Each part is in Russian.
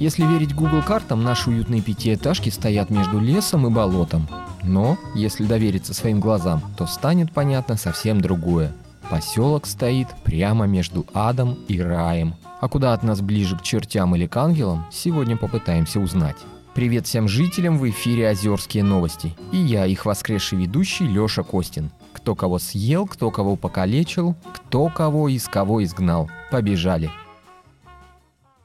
Если верить Google картам, наши уютные пятиэтажки стоят между лесом и болотом. Но, если довериться своим глазам, то станет понятно совсем другое. Поселок стоит прямо между адом и раем. А куда от нас ближе к чертям или к ангелам, сегодня попытаемся узнать. Привет всем жителям, в эфире «Озерские новости». И я, их воскресший ведущий Лёша Костин. Кто кого съел, кто кого покалечил, кто кого из кого изгнал. Побежали.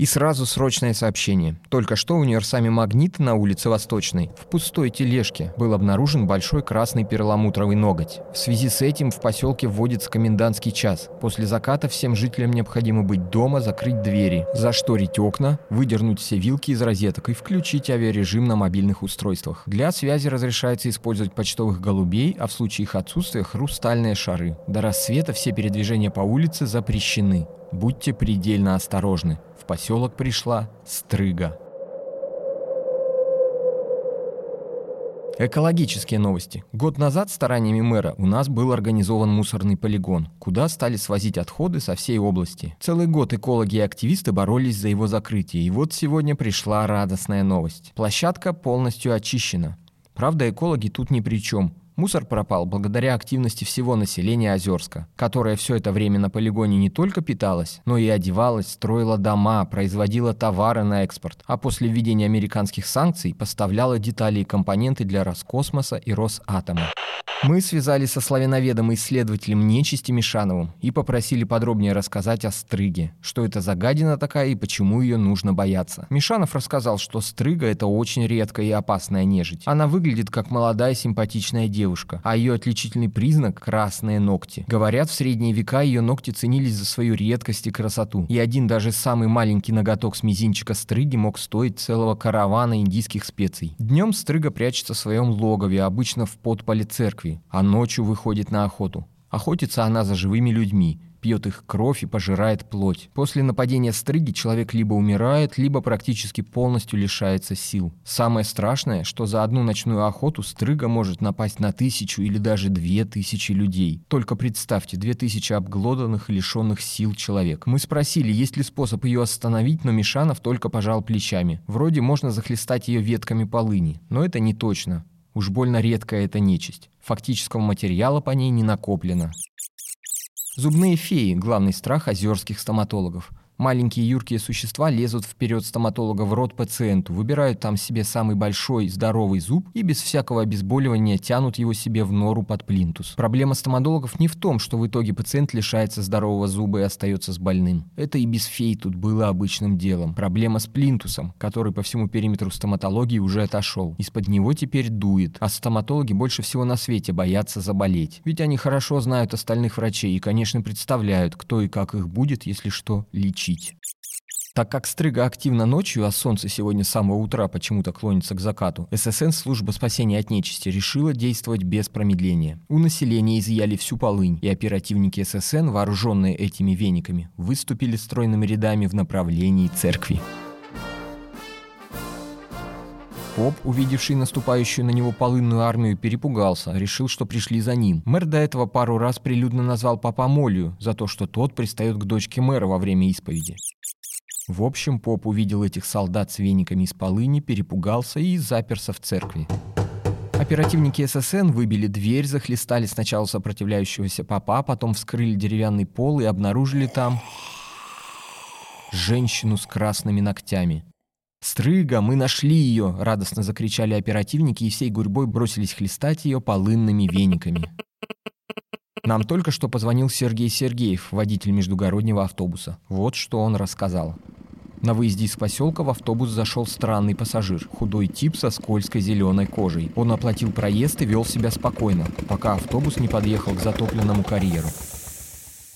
И сразу срочное сообщение. Только что в универсаме «Магнит» на улице Восточной в пустой тележке был обнаружен большой красный перламутровый ноготь. В связи с этим в поселке вводится комендантский час. После заката всем жителям необходимо быть дома, закрыть двери, зашторить окна, выдернуть все вилки из розеток и включить авиарежим на мобильных устройствах. Для связи разрешается использовать почтовых голубей, а в случае их отсутствия хрустальные шары. До рассвета все передвижения по улице запрещены. Будьте предельно осторожны. В поселок пришла стрыга. Экологические новости. Год назад стараниями мэра у нас был организован мусорный полигон, куда стали свозить отходы со всей области. Целый год экологи и активисты боролись за его закрытие, и вот сегодня пришла радостная новость. Площадка полностью очищена. Правда, экологи тут ни при чем. Мусор пропал благодаря активности всего населения Озерска, которое все это время на полигоне не только питалось, но и одевалось, строило дома, производило товары на экспорт, а после введения американских санкций поставляло детали и компоненты для Роскосмоса и Росатома. Мы связались со славяноведом и исследователем нечисти Мишановым и попросили подробнее рассказать о стрыге, что это за гадина такая и почему ее нужно бояться. Мишанов рассказал, что стрыга – это очень редкая и опасная нежить. Она выглядит как молодая симпатичная девушка, а ее отличительный признак – красные ногти. Говорят, в средние века ее ногти ценились за свою редкость и красоту, и один даже самый маленький ноготок с мизинчика стрыги мог стоить целого каравана индийских специй. Днем стрыга прячется в своем логове, обычно в подполе церкви, а ночью выходит на охоту. Охотится она за живыми людьми, пьет их кровь и пожирает плоть. После нападения стрыги человек либо умирает, либо практически полностью лишается сил. Самое страшное, что за одну ночную охоту стрыга может напасть на тысячу или даже две тысячи людей. Только представьте, две тысячи обглоданных и лишенных сил человек. Мы спросили, есть ли способ ее остановить, но Мишанов только пожал плечами. Вроде можно захлестать ее ветками полыни, но это не точно. Уж больно редкая эта нечисть. Фактического материала по ней не накоплено. Зубные феи – главный страх озерских стоматологов. Маленькие юркие существа лезут вперед стоматолога в рот пациенту, выбирают там себе самый большой здоровый зуб и без всякого обезболивания тянут его себе в нору под плинтус. Проблема стоматологов не в том, что в итоге пациент лишается здорового зуба и остается с больным. Это и без фей тут было обычным делом. Проблема с плинтусом, который по всему периметру стоматологии уже отошел. Из-под него теперь дует, а стоматологи больше всего на свете боятся заболеть. Ведь они хорошо знают остальных врачей и, конечно, представляют, кто и как их будет, если что, лечить лечить. Так как стрыга активна ночью, а солнце сегодня с самого утра почему-то клонится к закату, ССН, служба спасения от нечисти, решила действовать без промедления. У населения изъяли всю полынь, и оперативники ССН, вооруженные этими вениками, выступили стройными рядами в направлении церкви. Поп, увидевший наступающую на него полынную армию, перепугался, решил, что пришли за ним. Мэр до этого пару раз прилюдно назвал папа Молью за то, что тот пристает к дочке мэра во время исповеди. В общем, поп увидел этих солдат с вениками из полыни, перепугался и заперся в церкви. Оперативники ССН выбили дверь, захлестали сначала сопротивляющегося папа, потом вскрыли деревянный пол и обнаружили там женщину с красными ногтями. «Стрыга, мы нашли ее!» — радостно закричали оперативники и всей гурьбой бросились хлестать ее полынными вениками. Нам только что позвонил Сергей Сергеев, водитель междугороднего автобуса. Вот что он рассказал. На выезде из поселка в автобус зашел странный пассажир, худой тип со скользкой зеленой кожей. Он оплатил проезд и вел себя спокойно, пока автобус не подъехал к затопленному карьеру.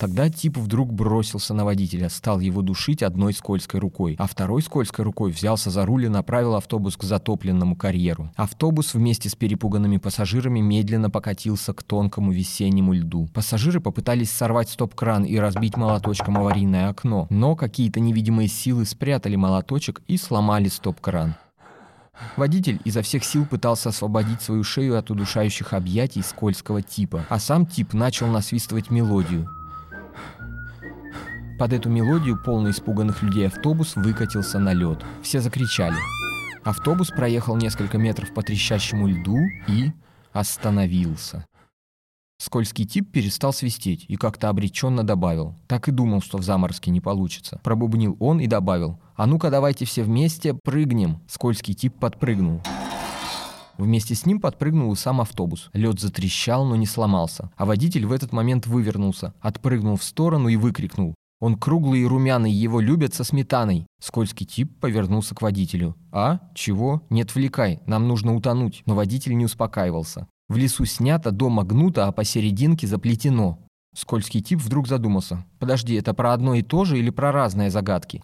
Тогда тип вдруг бросился на водителя, стал его душить одной скользкой рукой, а второй скользкой рукой взялся за руль и направил автобус к затопленному карьеру. Автобус вместе с перепуганными пассажирами медленно покатился к тонкому весеннему льду. Пассажиры попытались сорвать стоп-кран и разбить молоточком аварийное окно, но какие-то невидимые силы спрятали молоточек и сломали стоп-кран. Водитель изо всех сил пытался освободить свою шею от удушающих объятий скользкого типа, а сам тип начал насвистывать мелодию. Под эту мелодию полный испуганных людей автобус выкатился на лед. Все закричали. Автобус проехал несколько метров по трещащему льду и остановился. Скользкий тип перестал свистеть и как-то обреченно добавил. Так и думал, что в заморозке не получится. Пробубнил он и добавил. «А ну-ка давайте все вместе прыгнем!» Скользкий тип подпрыгнул. Вместе с ним подпрыгнул и сам автобус. Лед затрещал, но не сломался. А водитель в этот момент вывернулся, отпрыгнул в сторону и выкрикнул. Он круглый и румяный, его любят со сметаной. Скользкий тип повернулся к водителю. «А? Чего? Не отвлекай, нам нужно утонуть». Но водитель не успокаивался. В лесу снято, дома гнуто, а посерединке заплетено. Скользкий тип вдруг задумался. Подожди, это про одно и то же или про разные загадки?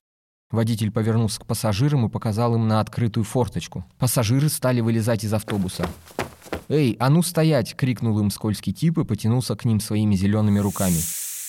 Водитель повернулся к пассажирам и показал им на открытую форточку. Пассажиры стали вылезать из автобуса. «Эй, а ну стоять!» — крикнул им скользкий тип и потянулся к ним своими зелеными руками.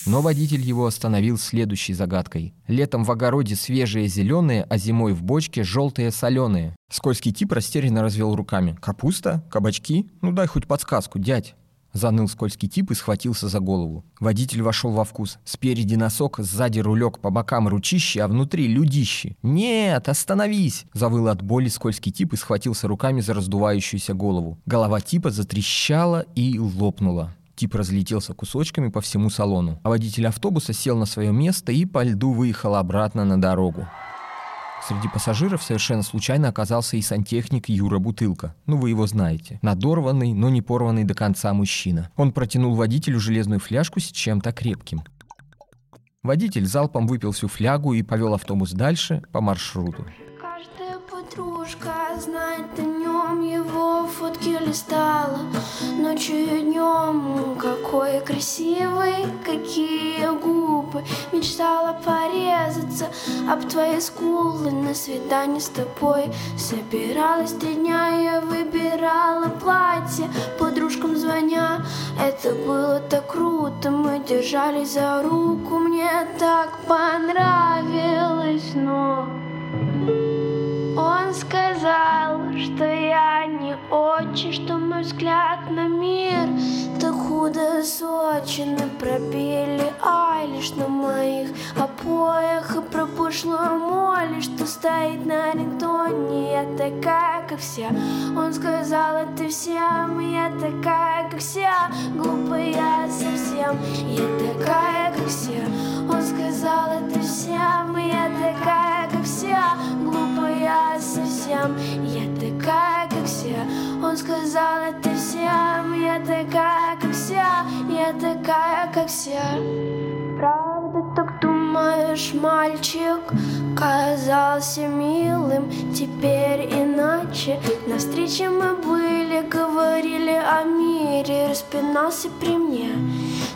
Но водитель его остановил следующей загадкой. Летом в огороде свежие зеленые, а зимой в бочке желтые соленые. Скользкий тип растерянно развел руками. «Капуста? Кабачки? Ну дай хоть подсказку, дядь!» Заныл скользкий тип и схватился за голову. Водитель вошел во вкус. Спереди носок, сзади рулек, по бокам ручище, а внутри людище. «Нет, остановись!» Завыл от боли скользкий тип и схватился руками за раздувающуюся голову. Голова типа затрещала и лопнула. Тип разлетелся кусочками по всему салону, а водитель автобуса сел на свое место и по льду выехал обратно на дорогу. Среди пассажиров совершенно случайно оказался и сантехник Юра Бутылка. Ну, вы его знаете. Надорванный, но не порванный до конца мужчина. Он протянул водителю железную фляжку с чем-то крепким. Водитель залпом выпил всю флягу и повел автобус дальше по маршруту. Подружка знает о нем, его фотки листала. Ночью и днем, какой красивый, какие губы. Мечтала порезаться об твои скулы. На свидание с тобой собиралась три дня Я выбирала платье, подружкам звоня Это было так круто, мы держались за руку Мне так понравилось, но... Он сказал, что я не очень, что мой взгляд на мир так худосочен пробили Айлиш на моих обоях и про пошлую моли, что стоит на рингтоне. Я такая, как все. Он сказал, это всем, я такая, как все, глупая совсем. Я такая, совсем. Я такая, как все. Он сказал, это всем, я такая, как все, я такая, как все. Правда, так думаешь, мальчик казался милым, теперь иначе. На встрече мы были, говорили о мире, распинался при мне.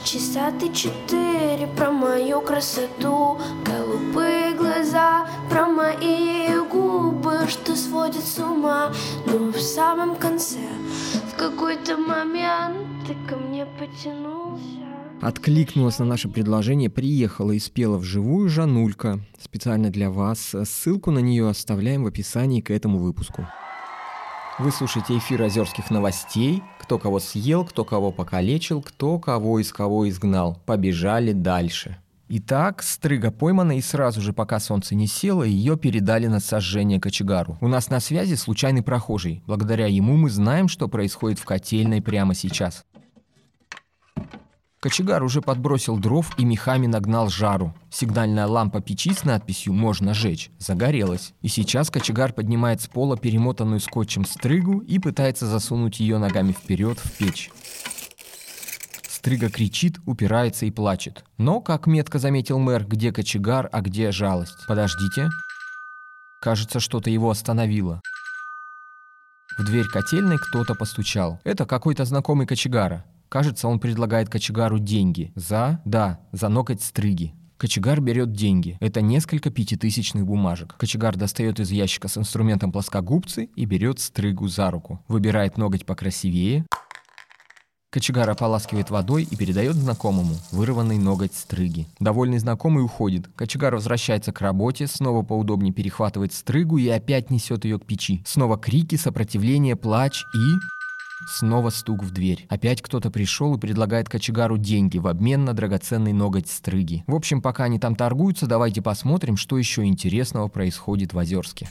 Часа ты четыре про мою красоту, голубые глаза, про мои что сводят с ума. Но в самом конце, в какой-то момент ты ко мне потянулся. Откликнулась на наше предложение, приехала и спела вживую Жанулька. Специально для вас. Ссылку на нее оставляем в описании к этому выпуску. Вы слушаете эфир озерских новостей. Кто кого съел, кто кого покалечил, кто кого из кого изгнал. Побежали дальше. Итак, стрыга поймана, и сразу же, пока солнце не село, ее передали на сожжение кочегару. У нас на связи случайный прохожий. Благодаря ему мы знаем, что происходит в котельной прямо сейчас. Кочегар уже подбросил дров и мехами нагнал жару. Сигнальная лампа печи с надписью «Можно жечь» загорелась. И сейчас кочегар поднимает с пола перемотанную скотчем стрыгу и пытается засунуть ее ногами вперед в печь. Стрыга кричит, упирается и плачет. Но, как метко заметил мэр, где кочегар, а где жалость. Подождите. Кажется, что-то его остановило. В дверь котельной кто-то постучал. Это какой-то знакомый кочегара. Кажется, он предлагает кочегару деньги. За? Да, за ноготь стриги. Кочегар берет деньги. Это несколько пятитысячных бумажек. Кочегар достает из ящика с инструментом плоскогубцы и берет стрыгу за руку. Выбирает ноготь покрасивее. Кочегар ополаскивает водой и передает знакомому вырванный ноготь стрыги. Довольный знакомый уходит. Кочегар возвращается к работе, снова поудобнее перехватывает стрыгу и опять несет ее к печи. Снова крики, сопротивление, плач и... Снова стук в дверь. Опять кто-то пришел и предлагает кочегару деньги в обмен на драгоценный ноготь стрыги. В общем, пока они там торгуются, давайте посмотрим, что еще интересного происходит в Озерске.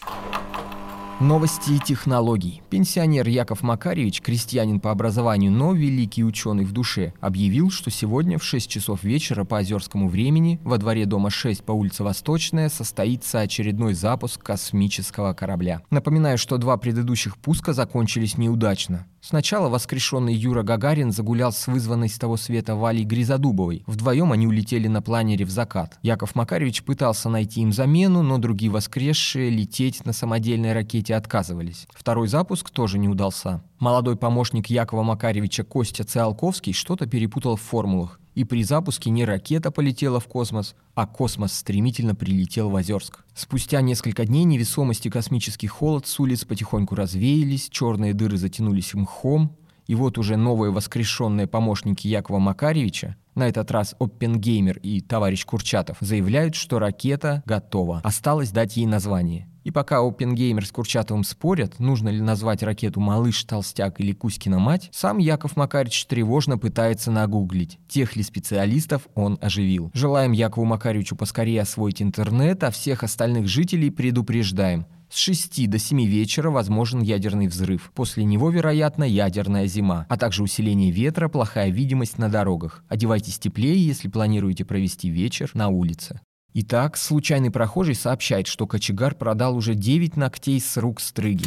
Новости технологий. Пенсионер Яков Макаревич, крестьянин по образованию, но великий ученый в душе, объявил, что сегодня в 6 часов вечера по озерскому времени во дворе дома 6 по улице Восточная состоится очередной запуск космического корабля. Напоминаю, что два предыдущих пуска закончились неудачно. Сначала воскрешенный Юра Гагарин загулял с вызванной с того света Валей Гризодубовой. Вдвоем они улетели на планере в закат. Яков Макаревич пытался найти им замену, но другие воскресшие лететь на самодельной ракете отказывались. Второй запуск тоже не удался. Молодой помощник Якова Макаревича Костя Циолковский что-то перепутал в формулах и при запуске не ракета полетела в космос, а космос стремительно прилетел в Озерск. Спустя несколько дней невесомость и космический холод с улиц потихоньку развеялись, черные дыры затянулись мхом, и вот уже новые воскрешенные помощники Якова Макаревича, на этот раз Оппенгеймер и товарищ Курчатов, заявляют, что ракета готова. Осталось дать ей название. И пока Опенгеймер с Курчатовым спорят, нужно ли назвать ракету «Малыш, Толстяк» или «Кузькина мать», сам Яков Макаревич тревожно пытается нагуглить, тех ли специалистов он оживил. Желаем Якову Макаревичу поскорее освоить интернет, а всех остальных жителей предупреждаем. С 6 до 7 вечера возможен ядерный взрыв. После него, вероятно, ядерная зима, а также усиление ветра, плохая видимость на дорогах. Одевайтесь теплее, если планируете провести вечер на улице. Итак, случайный прохожий сообщает, что кочегар продал уже 9 ногтей с рук стрыги.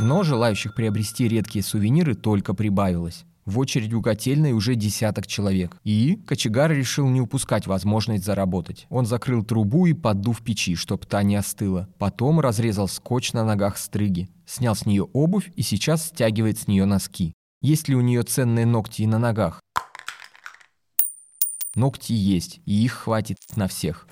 Но желающих приобрести редкие сувениры только прибавилось. В очередь у котельной уже десяток человек. И кочегар решил не упускать возможность заработать. Он закрыл трубу и поддув печи, чтоб та не остыла. Потом разрезал скотч на ногах стрыги. Снял с нее обувь и сейчас стягивает с нее носки. Есть ли у нее ценные ногти и на ногах? Ногти есть, и их хватит на всех.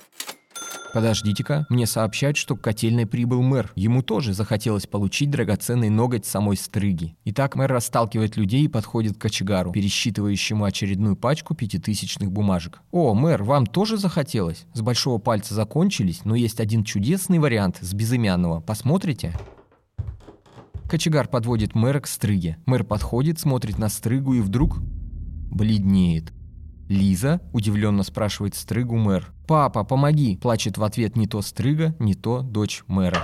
Подождите-ка, мне сообщают, что к котельной прибыл мэр. Ему тоже захотелось получить драгоценный ноготь самой стрыги. Итак, мэр расталкивает людей и подходит к кочегару, пересчитывающему очередную пачку пятитысячных бумажек. «О, мэр, вам тоже захотелось? С большого пальца закончились, но есть один чудесный вариант с безымянного. Посмотрите?» Кочегар подводит мэра к стрыге. Мэр подходит, смотрит на стрыгу и вдруг бледнеет. «Лиза?» – удивленно спрашивает Стрыгу мэр. «Папа, помоги!» – плачет в ответ не то Стрыга, не то дочь мэра.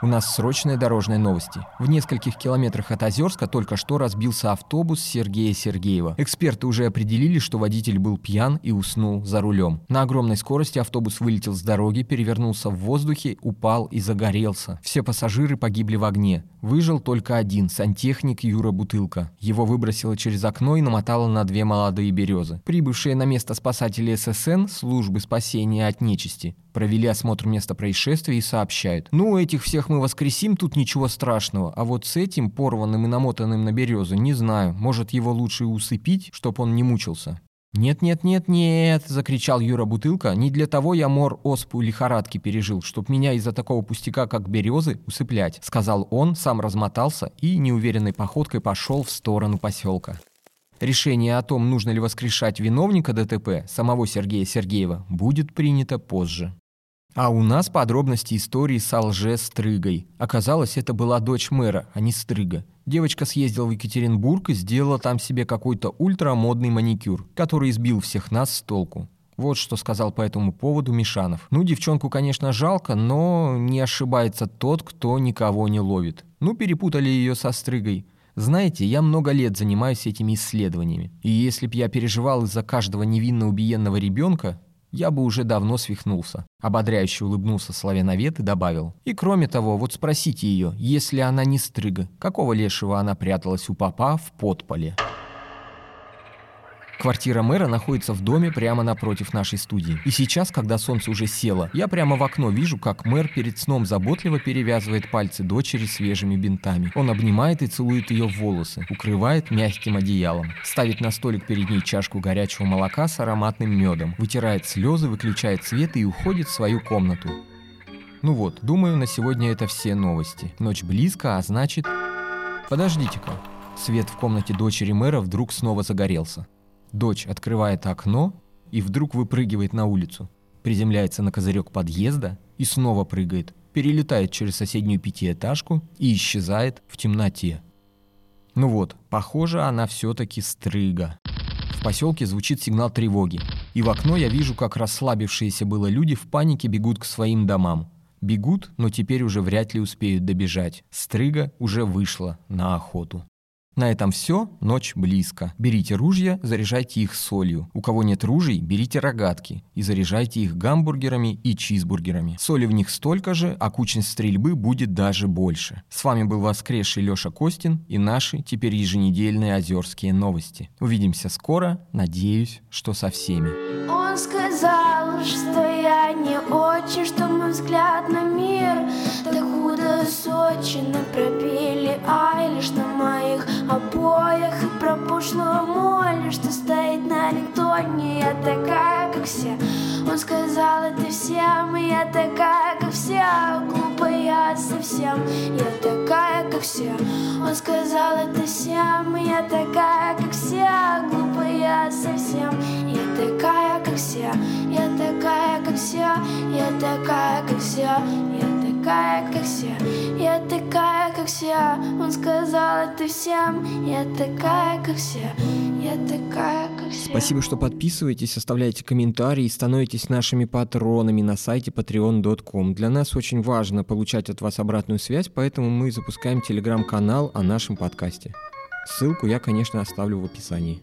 У нас срочные дорожные новости. В нескольких километрах от Озерска только что разбился автобус Сергея Сергеева. Эксперты уже определили, что водитель был пьян и уснул за рулем. На огромной скорости автобус вылетел с дороги, перевернулся в воздухе, упал и загорелся. Все пассажиры погибли в огне. Выжил только один, сантехник Юра Бутылка. Его выбросило через окно и намотало на две молодые березы. Прибывшие на место спасатели ССН, службы спасения от нечисти, провели осмотр места происшествия и сообщают. Ну, этих всех мы воскресим, тут ничего страшного. А вот с этим, порванным и намотанным на березу, не знаю. Может, его лучше усыпить, чтоб он не мучился. «Нет-нет-нет-нет!» – закричал Юра Бутылка. «Не для того я мор, оспу лихорадки пережил, чтоб меня из-за такого пустяка, как березы, усыплять», – сказал он, сам размотался и неуверенной походкой пошел в сторону поселка. Решение о том, нужно ли воскрешать виновника ДТП, самого Сергея Сергеева, будет принято позже. А у нас подробности истории с лже-стрыгой. Оказалось, это была дочь мэра, а не стрыга. Девочка съездила в Екатеринбург и сделала там себе какой-то ультрамодный маникюр, который избил всех нас с толку. Вот что сказал по этому поводу Мишанов. Ну, девчонку, конечно, жалко, но не ошибается тот, кто никого не ловит. Ну, перепутали ее со стрыгой. Знаете, я много лет занимаюсь этими исследованиями. И если б я переживал из-за каждого невинно убиенного ребенка, я бы уже давно свихнулся. Ободряюще улыбнулся славяновед и добавил. И кроме того, вот спросите ее, если она не стрыга, какого лешего она пряталась у папа в подполе? Квартира мэра находится в доме прямо напротив нашей студии. И сейчас, когда солнце уже село, я прямо в окно вижу, как мэр перед сном заботливо перевязывает пальцы дочери свежими бинтами. Он обнимает и целует ее в волосы, укрывает мягким одеялом, ставит на столик перед ней чашку горячего молока с ароматным медом, вытирает слезы, выключает свет и уходит в свою комнату. Ну вот, думаю, на сегодня это все новости. Ночь близко, а значит... Подождите-ка. Свет в комнате дочери мэра вдруг снова загорелся. Дочь открывает окно и вдруг выпрыгивает на улицу, приземляется на козырек подъезда и снова прыгает, перелетает через соседнюю пятиэтажку и исчезает в темноте. Ну вот, похоже, она все-таки стрыга. В поселке звучит сигнал тревоги, и в окно я вижу, как расслабившиеся было люди в панике бегут к своим домам. Бегут, но теперь уже вряд ли успеют добежать. Стрыга уже вышла на охоту. На этом все, ночь близко. Берите ружья, заряжайте их солью. У кого нет ружей, берите рогатки и заряжайте их гамбургерами и чизбургерами. Соли в них столько же, а кучность стрельбы будет даже больше. С вами был воскресший Леша Костин и наши теперь еженедельные озерские новости. Увидимся скоро, надеюсь, что со всеми. Он сказал, что я не очень, что мой взгляд на мир такая, как все. Он сказал это всем я такая, как все. Глупая совсем Я такая, как все Он сказал это всем я такая, как все. Глупая совсем Я такая, как все. Я такая, как все. Я такая, как все. Я такая, как все. Я такая, все Он сказал это всем Я такая, как все Я такая, как все Спасибо, что подписываетесь, оставляете комментарии и становитесь нашими патронами на сайте patreon.com. Для нас очень важно получать от вас обратную связь, поэтому мы запускаем телеграм-канал о нашем подкасте. Ссылку я, конечно, оставлю в описании.